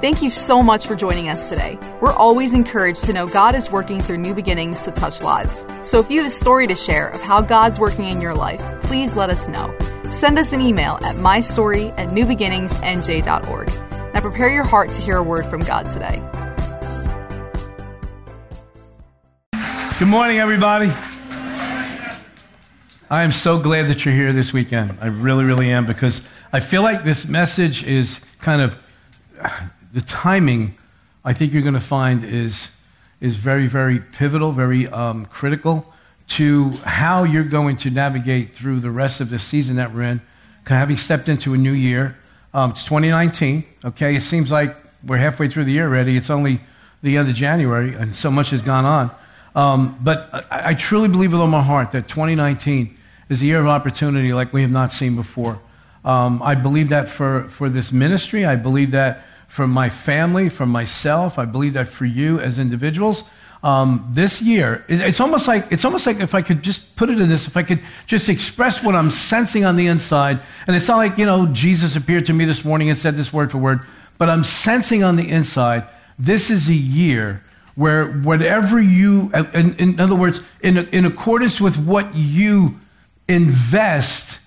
Thank you so much for joining us today. We're always encouraged to know God is working through new beginnings to touch lives. So if you have a story to share of how God's working in your life, please let us know. Send us an email at mystory at newbeginningsnj.org. Now prepare your heart to hear a word from God today. Good morning, everybody. I am so glad that you're here this weekend. I really, really am because I feel like this message is kind of the timing. I think you're going to find is is very, very pivotal, very um, critical to how you're going to navigate through the rest of the season that we're in. Having stepped into a new year, um, it's 2019. Okay, it seems like we're halfway through the year already. It's only the end of January, and so much has gone on. Um, but I, I, truly believe with all my heart that 2019 is a year of opportunity like we have not seen before. Um, I believe that for, for this ministry. I believe that for my family, for myself. I believe that for you as individuals. Um, this year, it's almost like it's almost like if I could just put it in this, if I could just express what I'm sensing on the inside, and it's not like you know Jesus appeared to me this morning and said this word for word, but I'm sensing on the inside. This is a year where whatever you, in, in other words, in, in accordance with what you invest.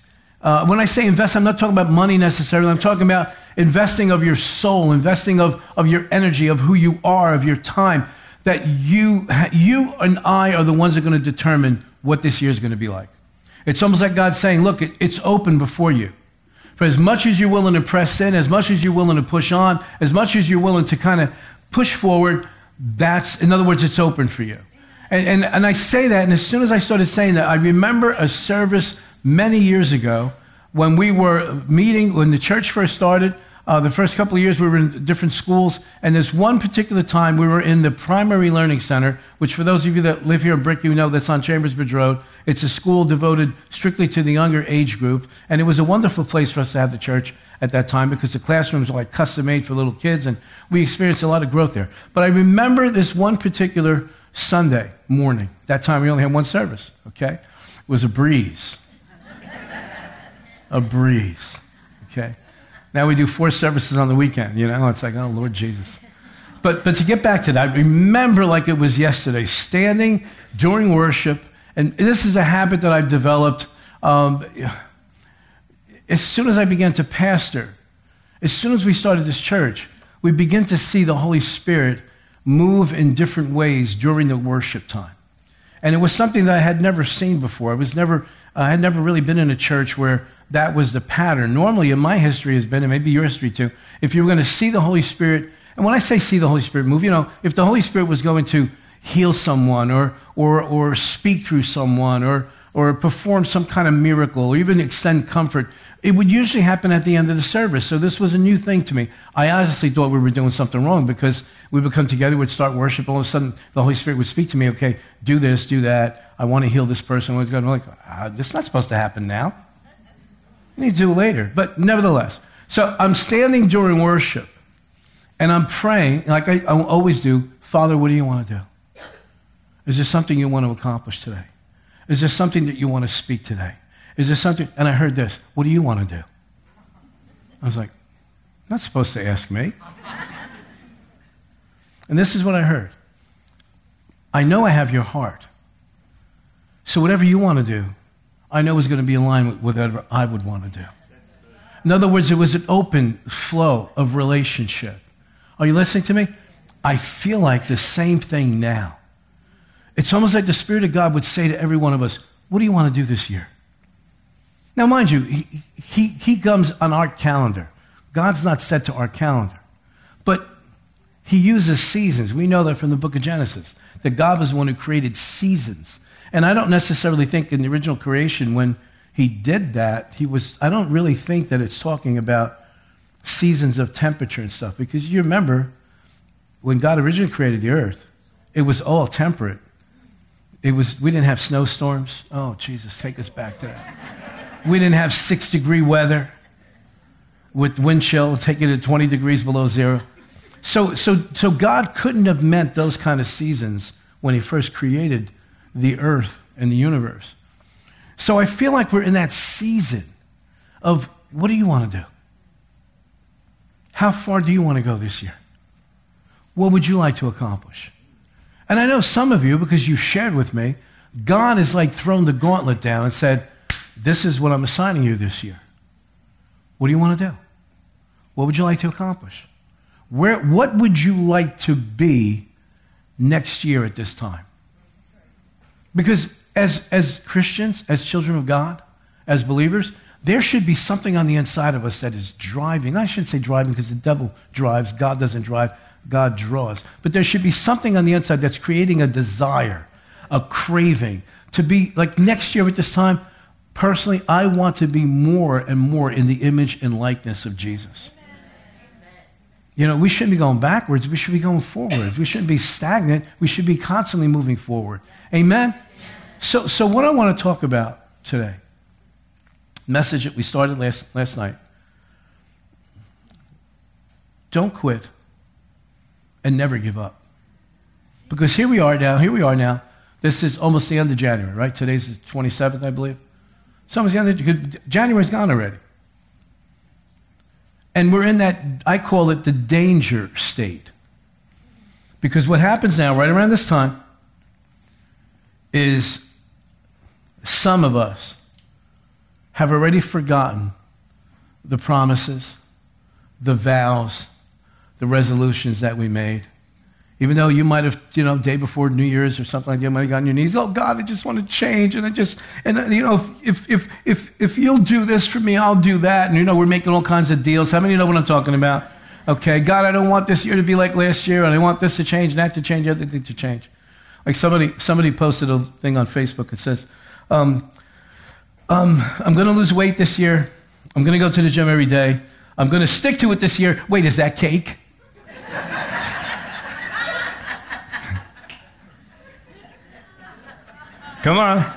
Uh, when I say invest, I'm not talking about money necessarily. I'm talking about investing of your soul, investing of, of your energy, of who you are, of your time. That you, you and I are the ones that are going to determine what this year is going to be like. It's almost like God saying, Look, it, it's open before you. For as much as you're willing to press in, as much as you're willing to push on, as much as you're willing to kind of push forward, that's, in other words, it's open for you. And, and, and I say that, and as soon as I started saying that, I remember a service many years ago when we were meeting, when the church first started. Uh, the first couple of years we were in different schools, and there's one particular time we were in the Primary Learning Center, which for those of you that live here in Brick, you know that's on Chambersbridge Road. It's a school devoted strictly to the younger age group, and it was a wonderful place for us to have the church at that time because the classrooms were like custom made for little kids, and we experienced a lot of growth there. But I remember this one particular Sunday morning. That time we only had one service, okay? It was a breeze. A breeze, okay? Now we do four services on the weekend, you know? It's like, oh, Lord Jesus. But, but to get back to that, I remember like it was yesterday, standing during worship, and this is a habit that I've developed. Um, as soon as I began to pastor, as soon as we started this church, we begin to see the Holy Spirit move in different ways during the worship time. And it was something that I had never seen before. I was never, I had never really been in a church where that was the pattern. Normally, in my history has been, and maybe your history too, if you were going to see the Holy Spirit, and when I say see the Holy Spirit move, you know, if the Holy Spirit was going to heal someone or, or, or speak through someone or, or perform some kind of miracle or even extend comfort, it would usually happen at the end of the service. So this was a new thing to me. I honestly thought we were doing something wrong because we would come together, we'd start worship, all of a sudden the Holy Spirit would speak to me, okay, do this, do that. I want to heal this person. I'm like, ah, this is not supposed to happen now. You need to do later. But nevertheless, so I'm standing during worship and I'm praying, like I, I always do, Father, what do you want to do? Is there something you want to accomplish today? Is there something that you want to speak today? Is there something? And I heard this. What do you want to do? I was like, not supposed to ask me. and this is what I heard. I know I have your heart. So whatever you want to do, I know was going to be in line with whatever I would want to do. In other words, it was an open flow of relationship. Are you listening to me? I feel like the same thing now. It's almost like the Spirit of God would say to every one of us, What do you want to do this year? Now, mind you, he, he, he comes on our calendar. God's not set to our calendar. But he uses seasons. We know that from the book of Genesis, that God was the one who created seasons. And I don't necessarily think in the original creation, when he did that, he was, I don't really think that it's talking about seasons of temperature and stuff. Because you remember, when God originally created the earth, it was all temperate. It was, we didn't have snowstorms. Oh, Jesus, take us back that. We didn't have six degree weather with wind chill, taking it to 20 degrees below zero. So, so, so God couldn't have meant those kind of seasons when he first created the earth and the universe. So I feel like we're in that season of what do you want to do? How far do you want to go this year? What would you like to accomplish? And I know some of you, because you shared with me, God has like thrown the gauntlet down and said, This is what I'm assigning you this year. What do you want to do? What would you like to accomplish? Where, what would you like to be next year at this time? Because as, as Christians, as children of God, as believers, there should be something on the inside of us that is driving. I shouldn't say driving because the devil drives, God doesn't drive, God draws. But there should be something on the inside that's creating a desire, a craving to be like next year at this time. Personally, I want to be more and more in the image and likeness of Jesus. You know, we shouldn't be going backwards. We should be going forwards. We shouldn't be stagnant. We should be constantly moving forward. Amen? So, so what I want to talk about today message that we started last, last night. Don't quit and never give up. Because here we are now, here we are now. This is almost the end of January, right? Today's the 27th, I believe. Almost the end of January's gone already. And we're in that, I call it the danger state. Because what happens now, right around this time, is some of us have already forgotten the promises, the vows, the resolutions that we made. Even though you might have, you know, day before New Year's or something like that, you might have gotten on your knees. Oh God, I just want to change, and I just, and you know, if if if if you'll do this for me, I'll do that. And you know, we're making all kinds of deals. How many know what I'm talking about? Okay, God, I don't want this year to be like last year, and I want this to change, and that to change, everything to change. Like somebody somebody posted a thing on Facebook. It says, um, um, I'm going to lose weight this year. I'm going to go to the gym every day. I'm going to stick to it this year. Wait, is that cake? Come on.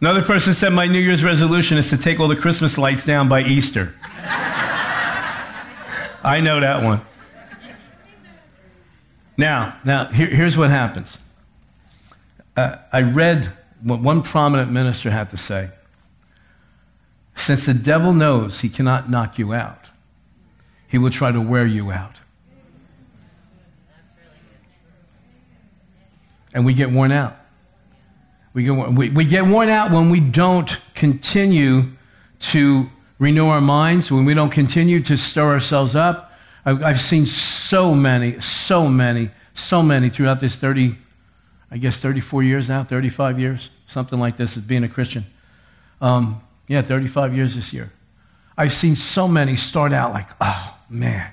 Another person said, My New Year's resolution is to take all the Christmas lights down by Easter. I know that one. Now, now here, here's what happens. Uh, I read what one prominent minister had to say. Since the devil knows he cannot knock you out, he will try to wear you out. And we get worn out. We get, we, we get worn out when we don't continue to renew our minds, when we don't continue to stir ourselves up. I've seen so many, so many, so many throughout this 30, I guess 34 years now, 35 years, something like this as being a Christian. Um, yeah, 35 years this year. I've seen so many start out like, oh man,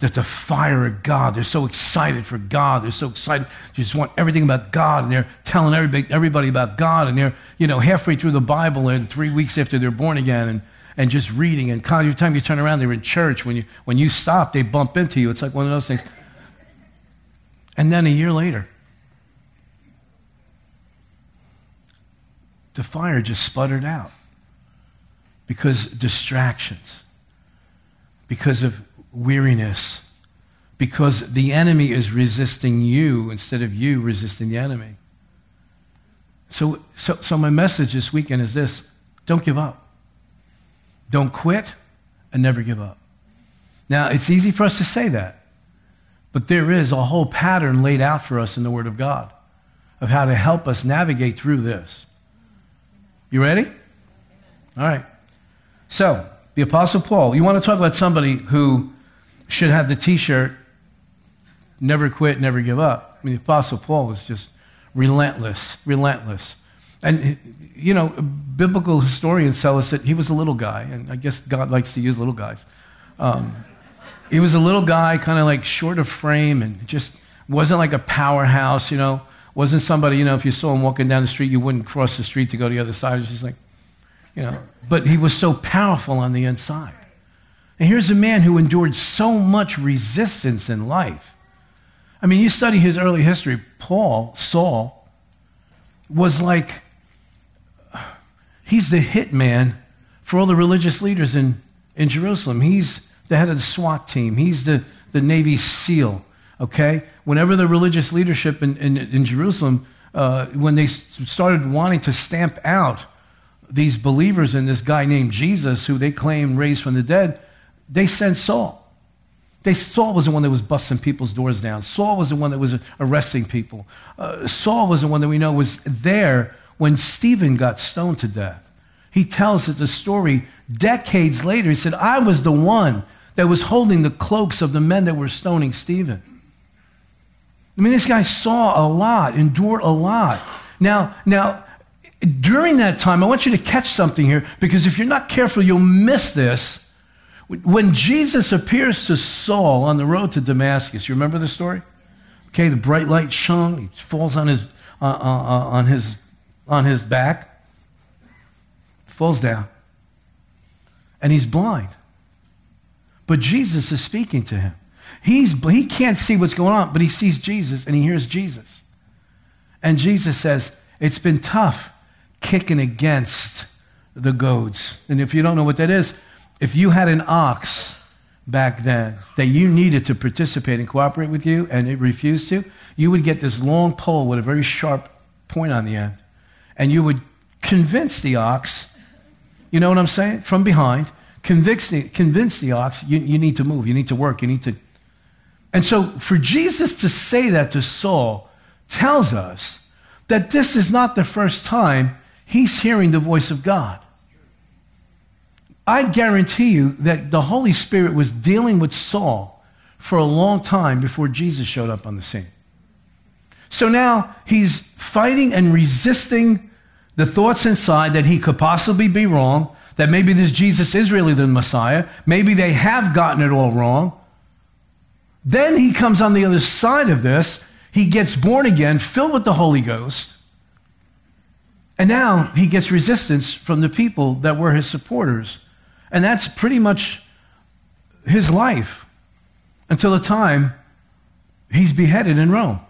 that the fire of God. They're so excited for God. They're so excited. They just want everything about God. And they're telling everybody, everybody about God. And they're, you know, halfway through the Bible and three weeks after they're born again and, and just reading. And every time you turn around, they're in church. When you, when you stop, they bump into you. It's like one of those things. And then a year later, the fire just sputtered out because distractions, because of weariness, because the enemy is resisting you instead of you resisting the enemy. So, so, so my message this weekend is this don't give up. Don't quit and never give up. Now, it's easy for us to say that, but there is a whole pattern laid out for us in the Word of God of how to help us navigate through this. You ready? All right. So, the Apostle Paul, you want to talk about somebody who should have the t shirt, never quit, never give up. I mean, the Apostle Paul was just relentless, relentless. And, you know, biblical historians tell us that he was a little guy, and I guess God likes to use little guys. Um, he was a little guy, kind of like short of frame, and just wasn't like a powerhouse, you know. Wasn't somebody, you know, if you saw him walking down the street, you wouldn't cross the street to go to the other side. It was just like, you know. But he was so powerful on the inside. And here's a man who endured so much resistance in life. I mean, you study his early history, Paul, Saul, was like, he's the hitman for all the religious leaders in, in Jerusalem. He's the head of the SWAT team, he's the, the Navy SEAL, okay? whenever the religious leadership in, in, in Jerusalem, uh, when they started wanting to stamp out these believers in this guy named Jesus, who they claim raised from the dead, they sent Saul. They, Saul was the one that was busting people's doors down. Saul was the one that was arresting people. Uh, Saul was the one that we know was there when Stephen got stoned to death. He tells us the story decades later. He said, I was the one that was holding the cloaks of the men that were stoning Stephen. I mean, this guy saw a lot, endured a lot. Now, now, during that time, I want you to catch something here because if you're not careful, you'll miss this. When Jesus appears to Saul on the road to Damascus, you remember the story? Okay, the bright light shone. He falls on his, uh, uh, uh, on his, on his back, falls down, and he's blind. But Jesus is speaking to him. He's, he can't see what's going on, but he sees Jesus and he hears Jesus. And Jesus says, It's been tough kicking against the goads. And if you don't know what that is, if you had an ox back then that you needed to participate and cooperate with you and it refused to, you would get this long pole with a very sharp point on the end. And you would convince the ox, you know what I'm saying? From behind, convince the, convince the ox, you, you need to move, you need to work, you need to. And so for Jesus to say that to Saul tells us that this is not the first time he's hearing the voice of God. I guarantee you that the Holy Spirit was dealing with Saul for a long time before Jesus showed up on the scene. So now he's fighting and resisting the thoughts inside that he could possibly be wrong, that maybe this Jesus is really the Messiah, maybe they have gotten it all wrong. Then he comes on the other side of this, he gets born again, filled with the Holy Ghost. And now he gets resistance from the people that were his supporters and that's pretty much his life until the time he's beheaded in Rome.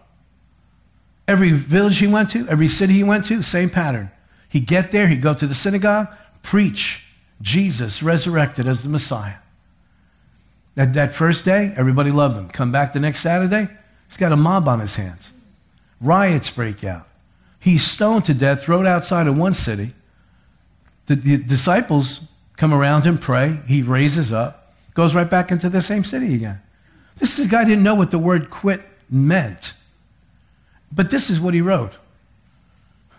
Every village he went to, every city he went to, same pattern. He'd get there, he'd go to the synagogue, preach Jesus resurrected as the Messiah. That, that first day, everybody loved him. Come back the next Saturday, he's got a mob on his hands. Riots break out. He's stoned to death, thrown outside of one city. The, the disciples come around him, pray. He raises up, goes right back into the same city again. This guy didn't know what the word quit meant. But this is what he wrote.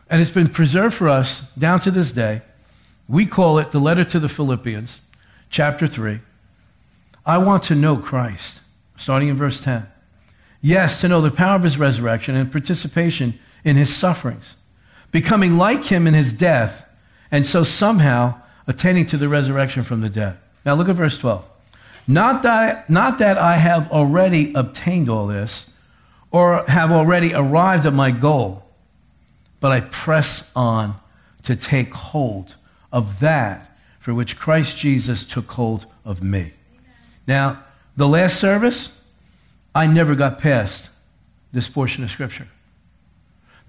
And it's been preserved for us down to this day. We call it the letter to the Philippians, chapter 3. I want to know Christ, starting in verse 10. Yes, to know the power of his resurrection and participation in his sufferings, becoming like him in his death, and so somehow attending to the resurrection from the dead. Now look at verse 12. Not that, not that I have already obtained all this or have already arrived at my goal, but I press on to take hold of that for which Christ Jesus took hold of me. Now, the last service, I never got past this portion of Scripture.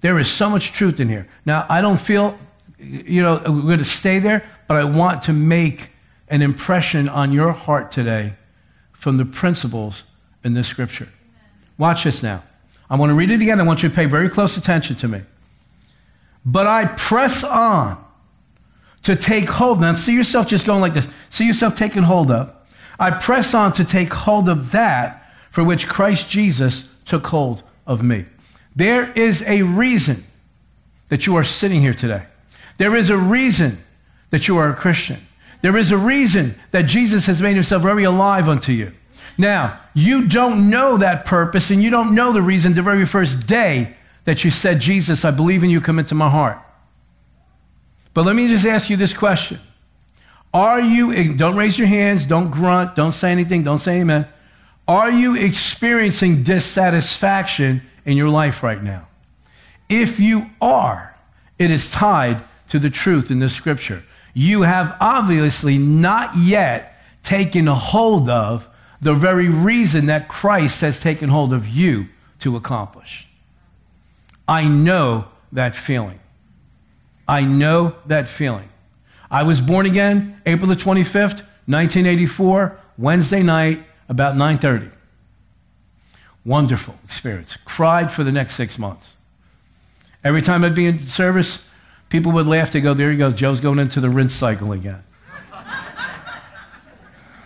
There is so much truth in here. Now, I don't feel, you know, we're going to stay there, but I want to make an impression on your heart today from the principles in this scripture. Watch this now. I want to read it again. I want you to pay very close attention to me. But I press on to take hold. Now, see yourself just going like this. See yourself taking hold of. I press on to take hold of that for which Christ Jesus took hold of me. There is a reason that you are sitting here today. There is a reason that you are a Christian. There is a reason that Jesus has made himself very alive unto you. Now, you don't know that purpose and you don't know the reason the very first day that you said, Jesus, I believe in you, come into my heart. But let me just ask you this question. Are you, don't raise your hands, don't grunt, don't say anything, don't say amen. Are you experiencing dissatisfaction in your life right now? If you are, it is tied to the truth in this scripture you have obviously not yet taken hold of the very reason that Christ has taken hold of you to accomplish. I know that feeling. I know that feeling. I was born again April the 25th, 1984, Wednesday night, about 9:30. Wonderful experience. Cried for the next six months. Every time I'd be in service, People would laugh. They go, there you go. Joe's going into the rinse cycle again.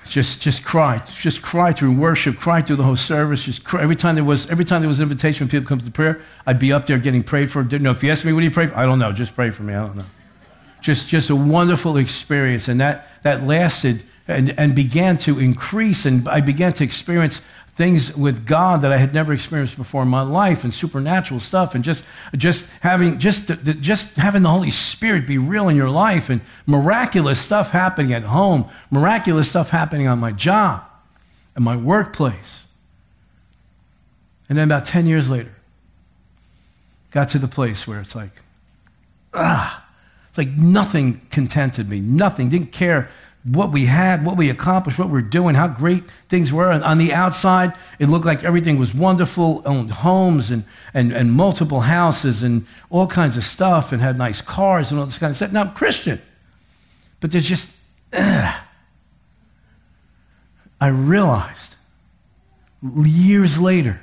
just just cry, just cry through worship, cry through the whole service. Just cry. every time there was every time there was an invitation people come to prayer, I'd be up there getting prayed for. Didn't know if you ask me what do you pray for, I don't know. Just pray for me. I don't know. Just just a wonderful experience, and that that lasted and and began to increase, and I began to experience things with God that I had never experienced before in my life and supernatural stuff and just just having just the, the, just having the Holy Spirit be real in your life and miraculous stuff happening at home, miraculous stuff happening on my job and my workplace. And then about 10 years later, got to the place where it's like, ah, it's like nothing contented me, nothing, didn't care what we had, what we accomplished, what we were doing, how great things were. And on the outside, it looked like everything was wonderful, owned homes and, and, and multiple houses and all kinds of stuff and had nice cars and all this kind of stuff. Now, I'm Christian, but there's just, ugh. I realized years later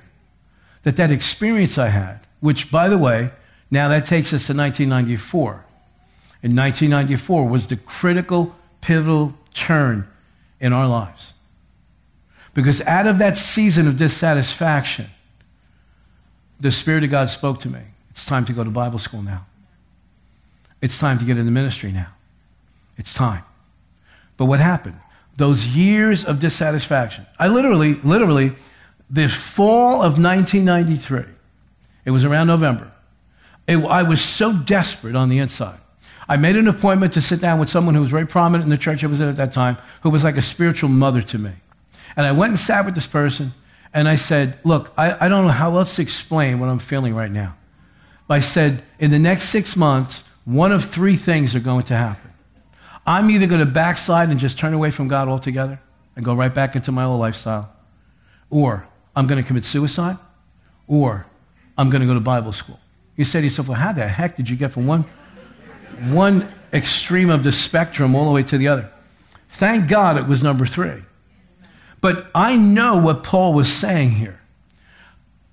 that that experience I had, which, by the way, now that takes us to 1994. In 1994 was the critical pivotal turn in our lives. Because out of that season of dissatisfaction, the Spirit of God spoke to me. It's time to go to Bible school now. It's time to get into ministry now. It's time. But what happened? Those years of dissatisfaction. I literally, literally, the fall of 1993, it was around November, it, I was so desperate on the inside. I made an appointment to sit down with someone who was very prominent in the church I was in at that time, who was like a spiritual mother to me. And I went and sat with this person, and I said, Look, I, I don't know how else to explain what I'm feeling right now. But I said, In the next six months, one of three things are going to happen. I'm either going to backslide and just turn away from God altogether and go right back into my old lifestyle, or I'm going to commit suicide, or I'm going to go to Bible school. You say to yourself, Well, how the heck did you get from one? One extreme of the spectrum all the way to the other. Thank God it was number three. But I know what Paul was saying here.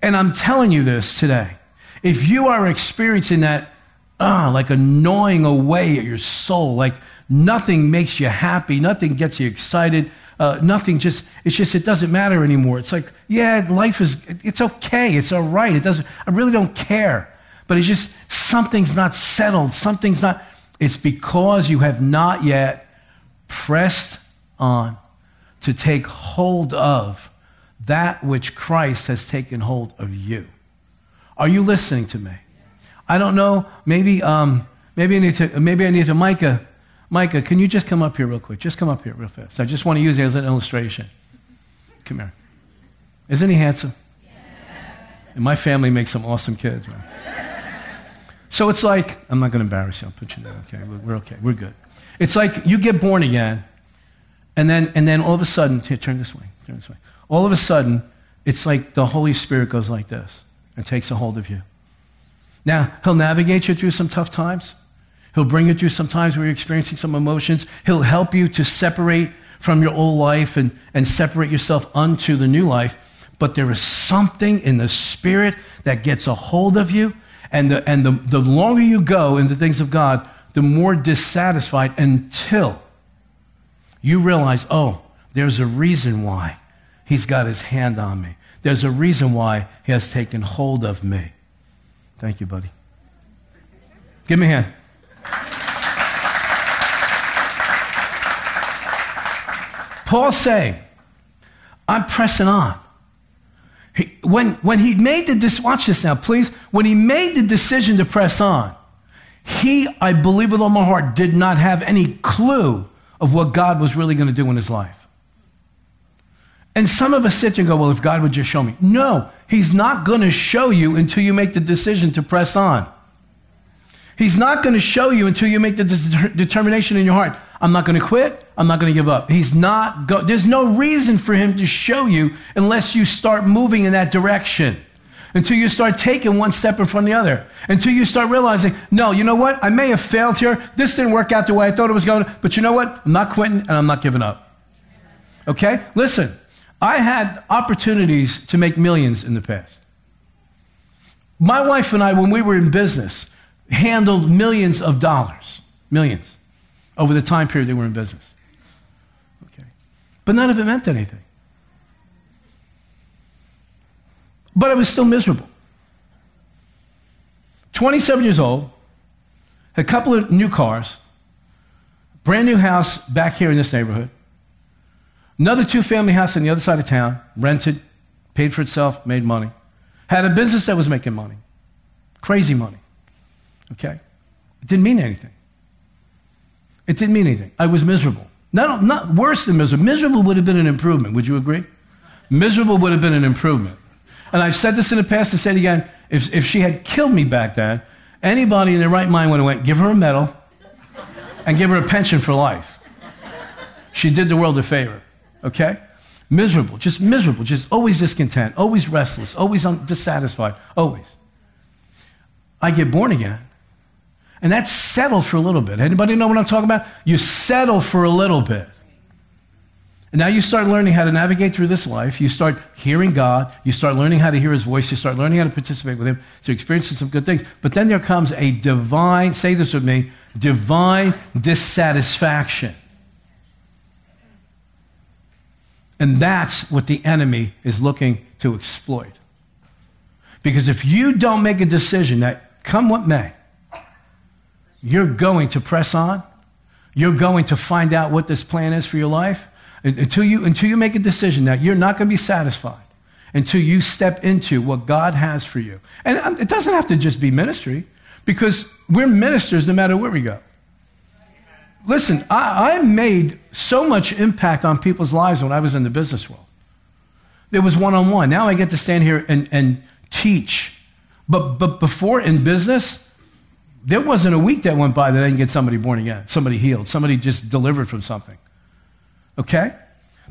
And I'm telling you this today. If you are experiencing that, ah, like a gnawing away at your soul, like nothing makes you happy, nothing gets you excited, uh, nothing just, it's just, it doesn't matter anymore. It's like, yeah, life is, it's okay, it's all right. It doesn't, I really don't care. But it's just, something's not settled, something's not. It's because you have not yet pressed on to take hold of that which Christ has taken hold of you. Are you listening to me? I don't know. Maybe, um, maybe I need to. Maybe I need to. Micah, Micah, can you just come up here real quick? Just come up here real fast. I just want to use it as an illustration. Come here. Isn't he handsome? And my family makes some awesome kids, man. So it's like, I'm not going to embarrass you. I'll put you there. Okay, we're okay. We're good. It's like you get born again, and then, and then all of a sudden, here, turn this way, turn this way. All of a sudden, it's like the Holy Spirit goes like this and takes a hold of you. Now, He'll navigate you through some tough times. He'll bring you through some times where you're experiencing some emotions. He'll help you to separate from your old life and, and separate yourself unto the new life. But there is something in the Spirit that gets a hold of you and, the, and the, the longer you go in the things of God, the more dissatisfied until you realize, oh, there's a reason why he's got his hand on me. There's a reason why he has taken hold of me. Thank you, buddy. Give me a hand. Paul's saying, I'm pressing on. He, when, when he made the decision, watch this now, please. When he made the decision to press on, he, I believe with all my heart, did not have any clue of what God was really going to do in his life. And some of us sit there and go, well, if God would just show me. No, he's not going to show you until you make the decision to press on. He's not going to show you until you make the determination in your heart. I'm not going to quit. I'm not going to give up. He's not go- There's no reason for him to show you unless you start moving in that direction. Until you start taking one step in front of the other. Until you start realizing, no, you know what? I may have failed here. This didn't work out the way I thought it was going. But you know what? I'm not quitting and I'm not giving up. Okay? Listen, I had opportunities to make millions in the past. My wife and I, when we were in business, handled millions of dollars. Millions over the time period they were in business. Okay. but none of it meant anything. But I was still miserable. 27 years old, a couple of new cars, brand new house back here in this neighborhood, another two family house on the other side of town, rented, paid for itself, made money. Had a business that was making money, crazy money. Okay? It didn't mean anything. It didn't mean anything. I was miserable. Not, not worse than miserable. Miserable would have been an improvement. Would you agree? Miserable would have been an improvement. And I've said this in the past and said again if, if she had killed me back then, anybody in their right mind would have went, give her a medal and give her a pension for life. She did the world a favor, okay? Miserable, just miserable, just always discontent, always restless, always dissatisfied, always. I get born again. And that's settled for a little bit. Anybody know what I'm talking about? You settle for a little bit. And now you start learning how to navigate through this life. You start hearing God. You start learning how to hear His voice. You start learning how to participate with Him. So you're experiencing some good things. But then there comes a divine, say this with me, divine dissatisfaction. And that's what the enemy is looking to exploit. Because if you don't make a decision that, come what may, you're going to press on, you're going to find out what this plan is for your life, until you, until you make a decision that you're not going to be satisfied until you step into what God has for you. And um, it doesn't have to just be ministry because we're ministers no matter where we go. Listen, I, I made so much impact on people's lives when I was in the business world. There was one on one. Now I get to stand here and, and teach. But, but before in business, there wasn't a week that went by that I didn't get somebody born again, somebody healed, somebody just delivered from something. Okay?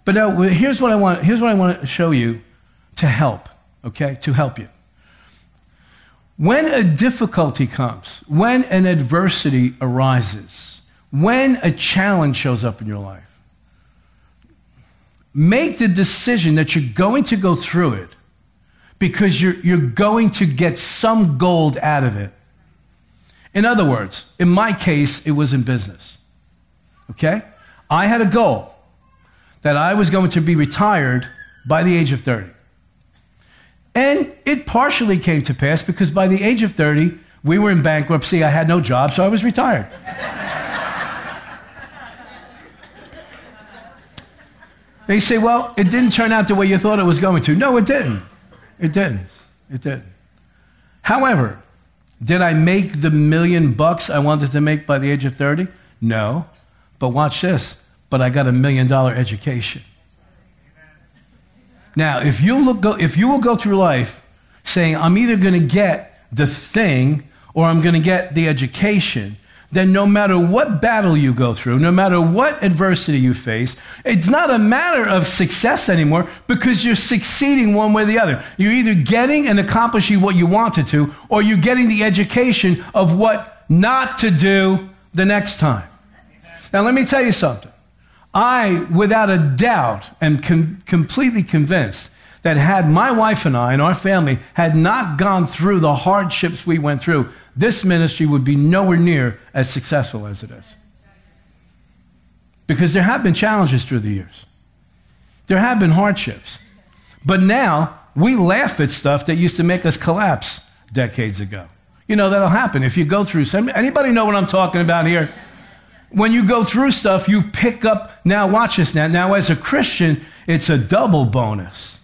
But now here's what I want, here's what I want to show you to help, okay? To help you. When a difficulty comes, when an adversity arises, when a challenge shows up in your life, make the decision that you're going to go through it because you're, you're going to get some gold out of it. In other words, in my case, it was in business. Okay? I had a goal that I was going to be retired by the age of 30. And it partially came to pass because by the age of 30, we were in bankruptcy. I had no job, so I was retired. they say, well, it didn't turn out the way you thought it was going to. No, it didn't. It didn't. It didn't. However, did I make the million bucks I wanted to make by the age of 30? No. But watch this but I got a million dollar education. Now, if you, look, go, if you will go through life saying, I'm either going to get the thing or I'm going to get the education, then no matter what battle you go through, no matter what adversity you face, it's not a matter of success anymore because you're succeeding one way or the other. You're either getting and accomplishing what you wanted to, or you're getting the education of what not to do the next time. Now, let me tell you something. I, without a doubt, am com- completely convinced that had my wife and I and our family had not gone through the hardships we went through, this ministry would be nowhere near as successful as it is. Because there have been challenges through the years, there have been hardships. But now we laugh at stuff that used to make us collapse decades ago. You know, that'll happen if you go through. Anybody know what I'm talking about here? when you go through stuff, you pick up. Now, watch this now. Now, as a Christian, it's a double bonus.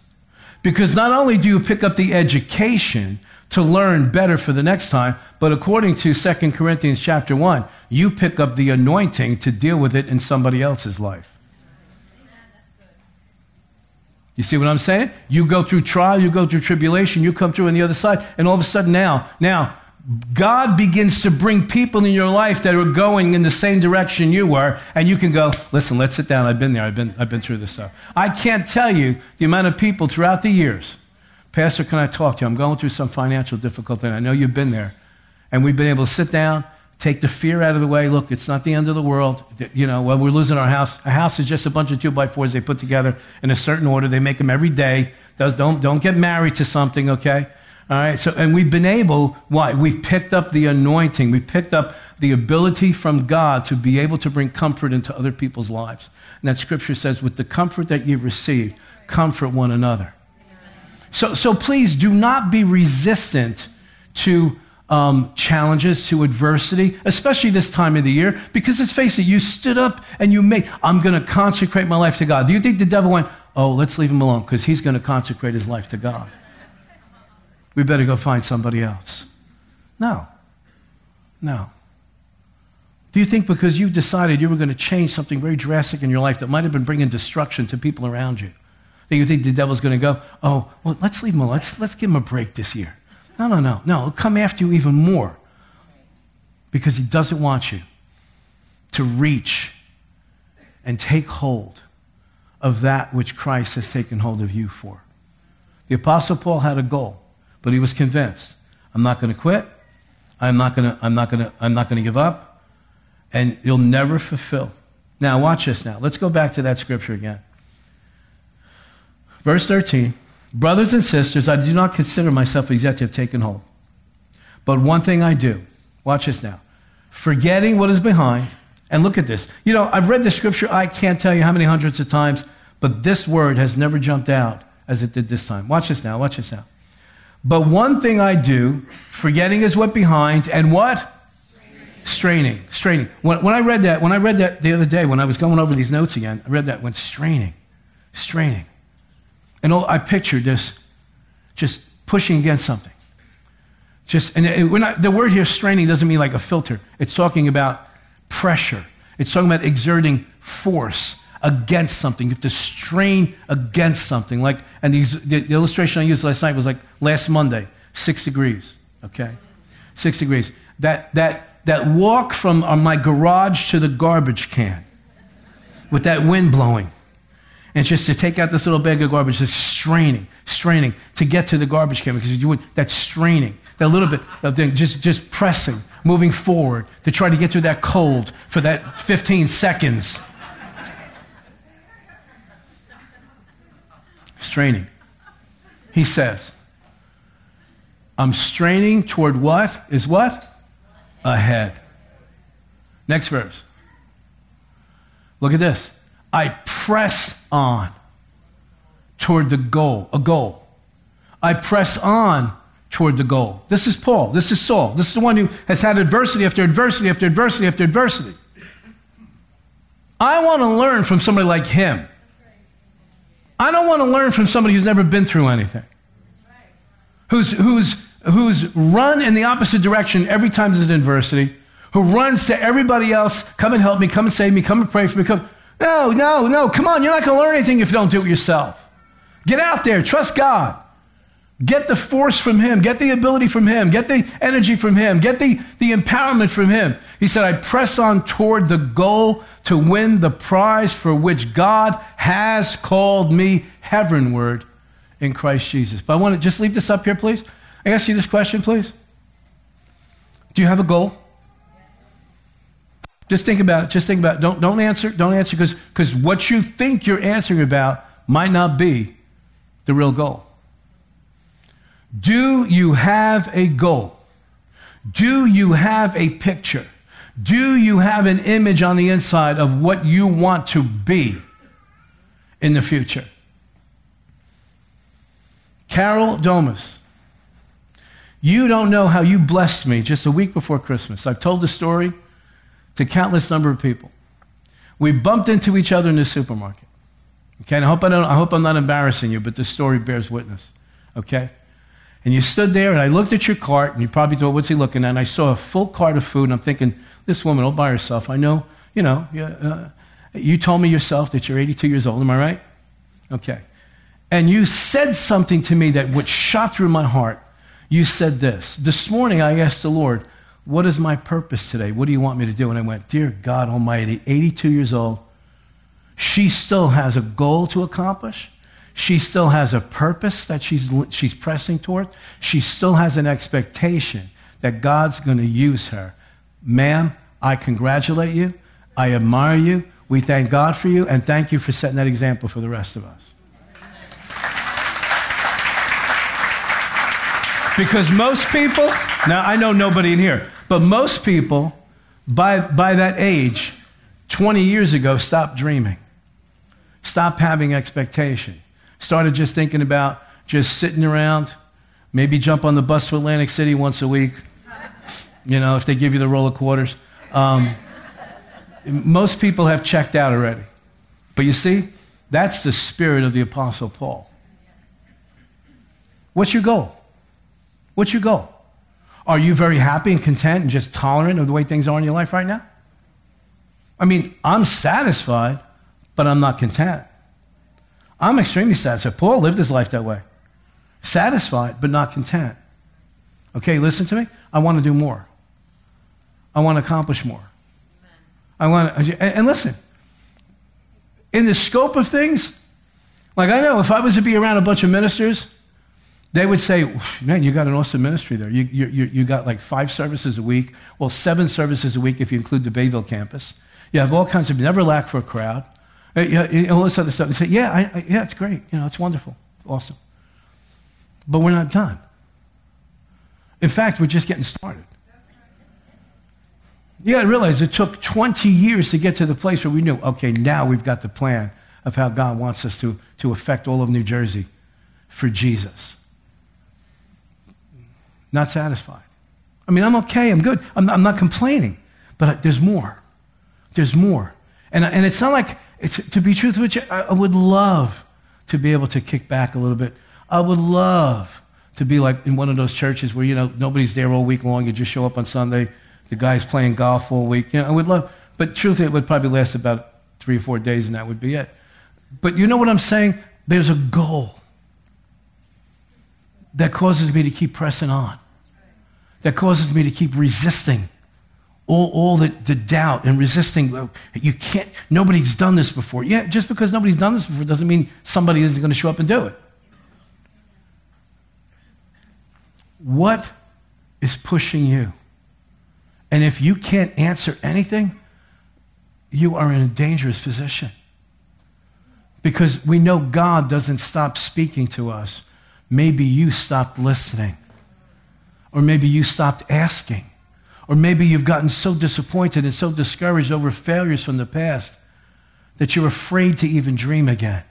Because not only do you pick up the education to learn better for the next time, but according to 2 Corinthians chapter 1, you pick up the anointing to deal with it in somebody else's life. You see what I'm saying? You go through trial, you go through tribulation, you come through on the other side, and all of a sudden now, now, God begins to bring people in your life that are going in the same direction you were, and you can go, listen, let's sit down. I've been there. I've been, I've been through this stuff. I can't tell you the amount of people throughout the years. Pastor, can I talk to you? I'm going through some financial difficulty, and I know you've been there. And we've been able to sit down, take the fear out of the way. Look, it's not the end of the world. You know, when we're losing our house, a house is just a bunch of two by fours they put together in a certain order. They make them every day. Does, don't, don't get married to something, okay? All right, so, and we've been able, why? We've picked up the anointing. We've picked up the ability from God to be able to bring comfort into other people's lives. And that scripture says, with the comfort that you've received, comfort one another. So, so please do not be resistant to um, challenges, to adversity, especially this time of the year, because let's face it, you stood up and you made, I'm going to consecrate my life to God. Do you think the devil went, oh, let's leave him alone because he's going to consecrate his life to God? We better go find somebody else. No. No. Do you think because you decided you were going to change something very drastic in your life that might have been bringing destruction to people around you, that you think the devil's going to go, oh, well, let's leave him alone. Let's, let's give him a break this year. No, no, no, no. He'll come after you even more because he doesn't want you to reach and take hold of that which Christ has taken hold of you for. The Apostle Paul had a goal, but he was convinced I'm not going to quit. I'm not going to, I'm not going to, I'm not going to give up. And you'll never fulfill. Now, watch this now. Let's go back to that scripture again. Verse 13. Brothers and sisters, I do not consider myself as yet to have taken hold. But one thing I do, watch this now, forgetting what is behind, and look at this. You know, I've read the scripture, I can't tell you how many hundreds of times, but this word has never jumped out as it did this time. Watch this now, watch this now. But one thing I do, forgetting is what behind, and what? Straining. Straining. When, when I read that, when I read that the other day, when I was going over these notes again, I read that when straining. Straining. And I pictured this just pushing against something. Just, and we're not, the word here, straining, doesn't mean like a filter. It's talking about pressure. It's talking about exerting force against something. You have to strain against something. Like, and the, the illustration I used last night was like last Monday, six degrees. Okay, six degrees. That that that walk from uh, my garage to the garbage can, with that wind blowing. And just to take out this little bag of garbage, just straining, straining to get to the garbage can because you would, that straining. That little bit of thing, just, just pressing, moving forward to try to get through that cold for that 15 seconds. Straining. He says, I'm straining toward what is what? Ahead. Next verse. Look at this. I press on toward the goal, a goal. I press on toward the goal. This is Paul. This is Saul. This is the one who has had adversity after adversity after adversity after adversity. I want to learn from somebody like him. I don't want to learn from somebody who's never been through anything, who's, who's, who's run in the opposite direction every time there's an adversity, who runs to everybody else, come and help me, come and save me, come and pray for me. Come. No, no, no. Come on. You're not going to learn anything if you don't do it yourself. Get out there. Trust God. Get the force from Him. Get the ability from Him. Get the energy from Him. Get the, the empowerment from Him. He said, I press on toward the goal to win the prize for which God has called me heavenward in Christ Jesus. But I want to just leave this up here, please. I ask you this question, please. Do you have a goal? Just think about it. Just think about it. Don't, don't answer. Don't answer because because what you think you're answering about might not be the real goal. Do you have a goal? Do you have a picture? Do you have an image on the inside of what you want to be in the future? Carol Domas, you don't know how you blessed me just a week before Christmas. I've told the story to countless number of people. We bumped into each other in the supermarket. Okay, and I hope, I, don't, I hope I'm not embarrassing you, but this story bears witness. Okay? And you stood there, and I looked at your cart, and you probably thought, what's he looking at? And I saw a full cart of food, and I'm thinking, this woman all by herself. I know, you know, uh, you told me yourself that you're 82 years old. Am I right? Okay. And you said something to me that which shot through my heart. You said this. This morning, I asked the Lord, what is my purpose today? What do you want me to do? And I went, Dear God Almighty, 82 years old, she still has a goal to accomplish. She still has a purpose that she's, she's pressing toward. She still has an expectation that God's going to use her. Ma'am, I congratulate you. I admire you. We thank God for you, and thank you for setting that example for the rest of us. Because most people, now I know nobody in here, but most people by, by that age, 20 years ago, stopped dreaming, stopped having expectation, started just thinking about just sitting around, maybe jump on the bus to Atlantic City once a week, you know, if they give you the roll of quarters. Um, most people have checked out already. But you see, that's the spirit of the Apostle Paul. What's your goal? What's your goal? Are you very happy and content and just tolerant of the way things are in your life right now? I mean, I'm satisfied, but I'm not content. I'm extremely satisfied. Paul lived his life that way. Satisfied, but not content. Okay, listen to me. I want to do more. I want to accomplish more. I want to, and listen, in the scope of things, like I know if I was to be around a bunch of ministers they would say, man, you got an awesome ministry there. You, you, you got like five services a week, well, seven services a week if you include the Bayville campus. You have all kinds of, never lack for a crowd. You all this other stuff. They say, yeah, I, I, yeah, it's great. You know, it's wonderful. Awesome. But we're not done. In fact, we're just getting started. You got to realize it took 20 years to get to the place where we knew, okay, now we've got the plan of how God wants us to, to affect all of New Jersey for Jesus. Not satisfied. I mean, I'm okay, I'm good, I'm, I'm not complaining, but there's more. There's more. And, and it's not like, it's, to be truthful with you, I, would love to be able to kick back a little bit. I would love to be like in one of those churches where, you know, nobody's there all week long. You just show up on Sunday. The guy's playing golf all week. You know, I would love, but truthfully, it would probably last about three or four days and that would be it. But you know what I'm saying? There's a goal that causes me to keep pressing on, that causes me to keep resisting all, all the, the doubt and resisting. You can't, nobody's done this before. Yeah, just because nobody's done this before doesn't mean somebody isn't going to show up and do it. What is pushing you? And if you can't answer anything, you are in a dangerous position. Because we know God doesn't stop speaking to us maybe you stopped listening. Or maybe you stopped asking. Or maybe you've gotten so disappointed and so discouraged over failures from the past that you're afraid to even dream again.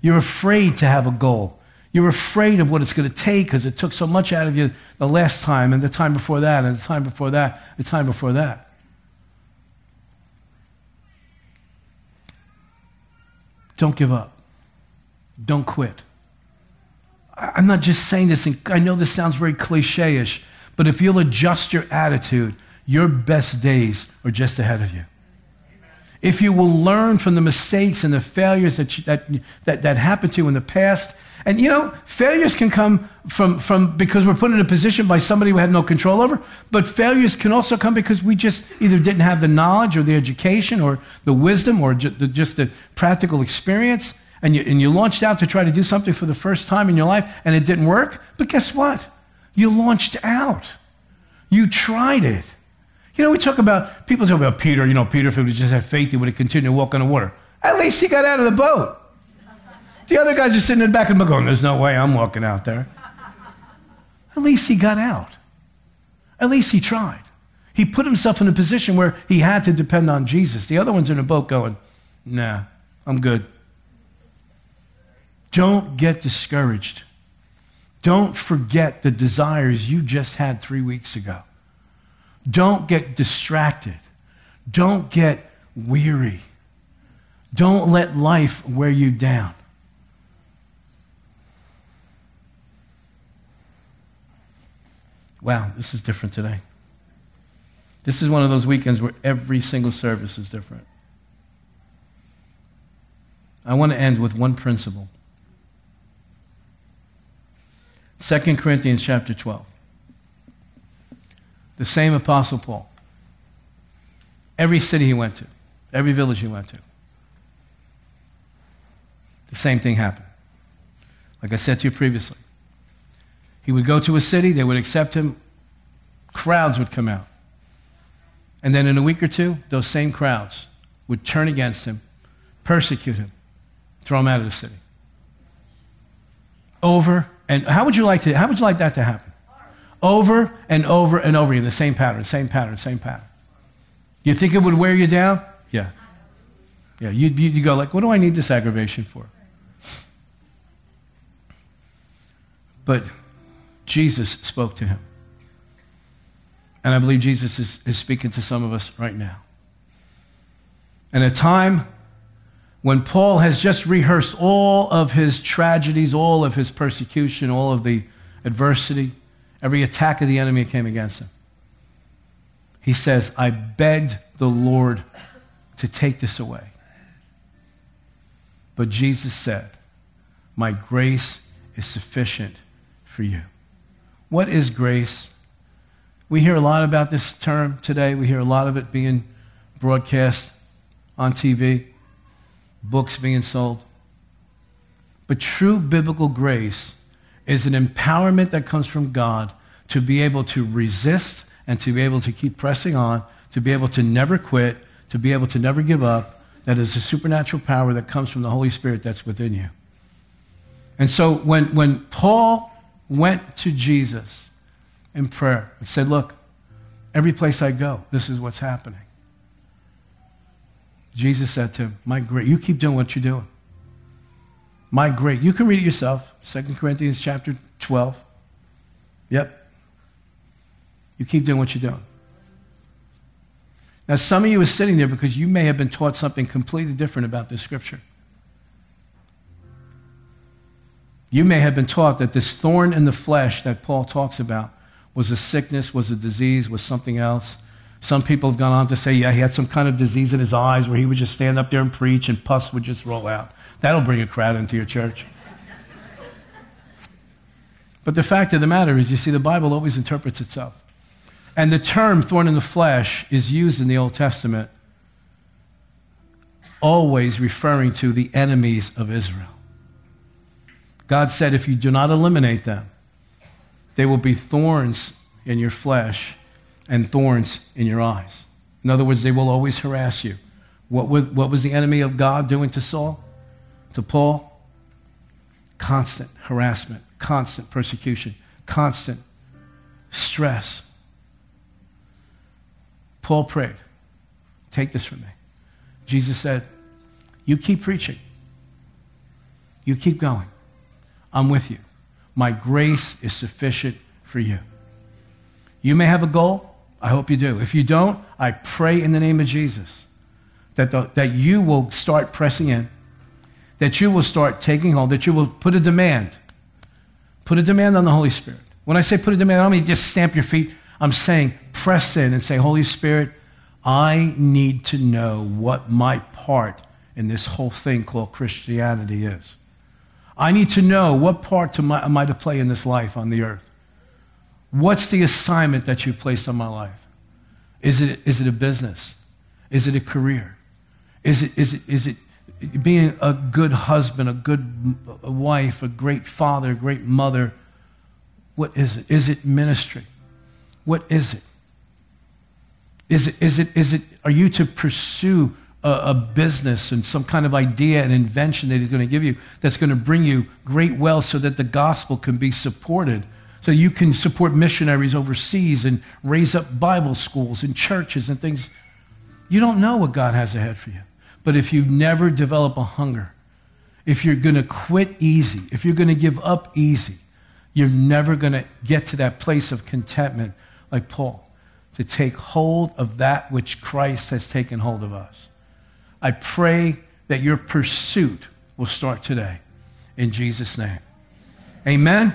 You're afraid to have a goal. You're afraid of what it's going to take because it took so much out of you the last time and the time before that and the time before that, the time before that. Don't give up. Don't quit. I'm not just saying this, and I know this sounds very cliche ish, but if you'll adjust your attitude, your best days are just ahead of you. If you will learn from the mistakes and the failures that, you, that, that, that happened to you in the past, and you know, failures can come from, from because we're put in a position by somebody we had no control over, but failures can also come because we just either didn't have the knowledge or the education or the wisdom or just the, just the practical experience and you, and you launched out to try to do something for the first time in your life and it didn't work, but guess what? You launched out. You tried it. You know, we talk about, people talk about Peter, you know, Peter, if he just had faith, he would have continued to walk on the water. At least he got out of the boat. The other guys are sitting in the back of the boat going, there's no way I'm walking out there. At least he got out. At least he tried. He put himself in a position where he had to depend on Jesus. The other ones in the boat going, nah, I'm good. Don't get discouraged. Don't forget the desires you just had three weeks ago. Don't get distracted. Don't get weary. Don't let life wear you down. Wow, this is different today. This is one of those weekends where every single service is different. I want to end with one principle. 2 Corinthians chapter 12. The same Apostle Paul. Every city he went to, every village he went to, the same thing happened. Like I said to you previously. He would go to a city, they would accept him, crowds would come out. And then in a week or two, those same crowds would turn against him, persecute him, throw him out of the city. Over and how would you like to, how would you like that to happen? over and over and over again. The same pattern, same pattern, same pattern. You think it would wear you down? Yeah. Yeah, you you go like, what do I need this aggravation for? But Jesus spoke to him. And I believe Jesus is, is speaking to some of us right now. And a time when Paul has just rehearsed all of his tragedies, all of his persecution, all of the adversity, every attack of the enemy came against him. He says, I begged the Lord to take this away. But Jesus said, My grace is sufficient for you. What is grace? We hear a lot about this term today. We hear a lot of it being broadcast on TV, books being sold. But true biblical grace is an empowerment that comes from God to be able to resist and to be able to keep pressing on, to be able to never quit, to be able to never give up. That is a supernatural power that comes from the Holy Spirit that's within you. And so when, when Paul went to Jesus in prayer and said, Look, every place I go, this is what's happening. Jesus said to him, My great, you keep doing what you're doing. My great, you can read it yourself, 2 Corinthians chapter 12. Yep. You keep doing what you're doing. Now, some of you are sitting there because you may have been taught something completely different about this scripture. You may have been taught that this thorn in the flesh that Paul talks about was a sickness, was a disease, was something else. Some people have gone on to say, yeah, he had some kind of disease in his eyes where he would just stand up there and preach and pus would just roll out. That'll bring a crowd into your church. but the fact of the matter is, you see, the Bible always interprets itself. And the term thorn in the flesh is used in the Old Testament, always referring to the enemies of Israel. God said, if you do not eliminate them, they will be thorns in your flesh and thorns in your eyes. In other words, they will always harass you. What, was, what was the enemy of God doing to Saul? To Paul? Constant harassment, constant persecution, constant stress. Paul prayed, Take this from me. Jesus said, You keep preaching, you keep going. I'm with you. My grace is sufficient for you. You may have a goal. I hope you do. If you don't, I pray in the name of Jesus that, the, that you will start pressing in, that you will start taking hold, that you will put a demand. Put a demand on the Holy Spirit. When I say put a demand, I don't mean just stamp your feet. I'm saying press in and say, Holy Spirit, I need to know what my part in this whole thing called Christianity is. I need to know what part am I, am I to play in this life on the earth. What's the assignment that you placed on my life? Is it, is it a business? Is it a career? Is it, is it, is it being a good husband, a good wife, a great father, a great mother? What is it? Is it ministry? What is it? Is it, is it, is it, are you to pursue a, a business and some kind of idea and invention that he's going to give you that's going to bring you great wealth so that the gospel can be supported? So you can support missionaries overseas and raise up Bible schools and churches and things. You don't know what God has ahead for you. But if you never develop a hunger, if you're going to quit easy, if you're going to give up easy, you're never going to get to that place of contentment like Paul to take hold of that which Christ has taken hold of us. I pray that your pursuit will start today. In Jesus' name. Amen.